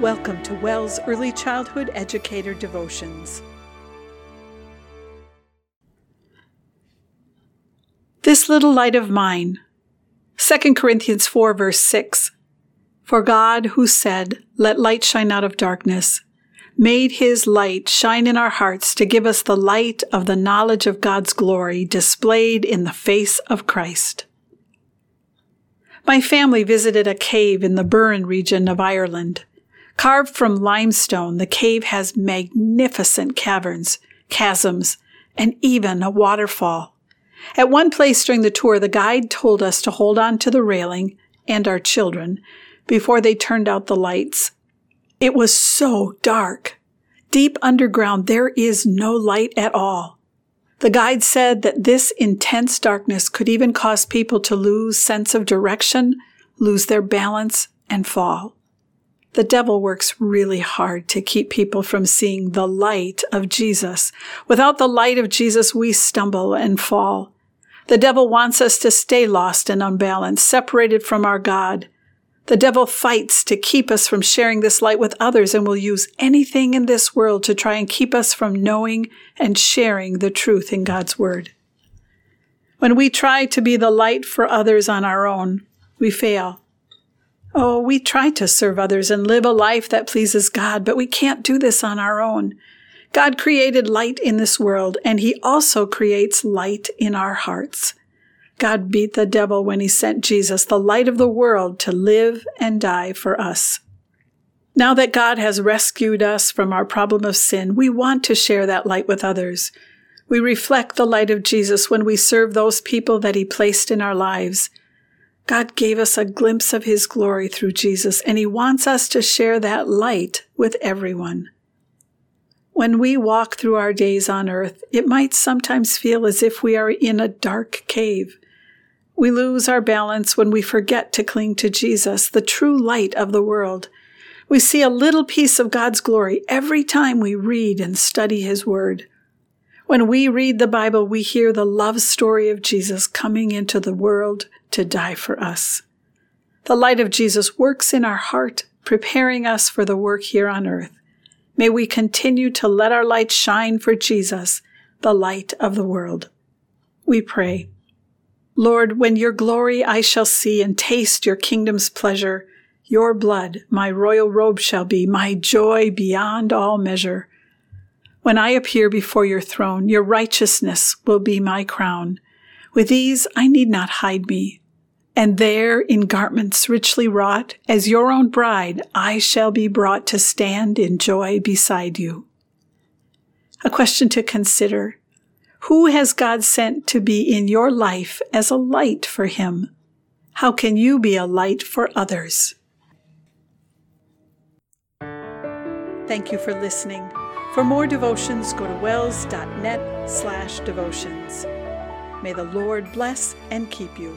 Welcome to WELS Early Childhood Educator Devotions. This little light of mine. 2 Corinthians 4, verse 6. For God, who said, Let light shine out of darkness, made his light shine in our hearts to give us the light of the knowledge of God's glory displayed in the face of Christ. My family visited a cave in the Burren region of Ireland. Carved from limestone, the cave has magnificent caverns, chasms, and even a waterfall. At one place during the tour, the guide told us to hold on to the railing and our children before they turned out the lights. It was so dark. Deep underground, there is no light at all. The guide said that this intense darkness could even cause people to lose sense of direction, lose their balance, and fall. The devil works really hard to keep people from seeing the light of Jesus. Without the light of Jesus, we stumble and fall. The devil wants us to stay lost and unbalanced, separated from our God. The devil fights to keep us from sharing this light with others and will use anything in this world to try and keep us from knowing and sharing the truth in God's Word. When we try to be the light for others on our own, we fail. Oh, we try to serve others and live a life that pleases God, but we can't do this on our own. God created light in this world, and He also creates light in our hearts. God beat the devil when He sent Jesus, the light of the world, to live and die for us. Now that God has rescued us from our problem of sin, we want to share that light with others. We reflect the light of Jesus when we serve those people that He placed in our lives. God gave us a glimpse of His glory through Jesus, and He wants us to share that light with everyone. When we walk through our days on earth, it might sometimes feel as if we are in a dark cave. We lose our balance when we forget to cling to Jesus, the true light of the world. We see a little piece of God's glory every time we read and study His Word. When we read the Bible, we hear the love story of Jesus coming into the world to die for us. The light of Jesus works in our heart, preparing us for the work here on earth. May we continue to let our light shine for Jesus, the light of the world. We pray. Lord, when your glory I shall see and taste your kingdom's pleasure, your blood my royal robe shall be, my joy beyond all measure. When I appear before your throne, your righteousness will be my crown. With these I need not hide me. And there, in garments richly wrought, as your own bride, I shall be brought to stand in joy beside you. A question to consider. Who has God sent to be in your life as a light for him? How can you be a light for others? Thank you for listening. For more devotions, go to wels.net slash devotions. May the Lord bless and keep you.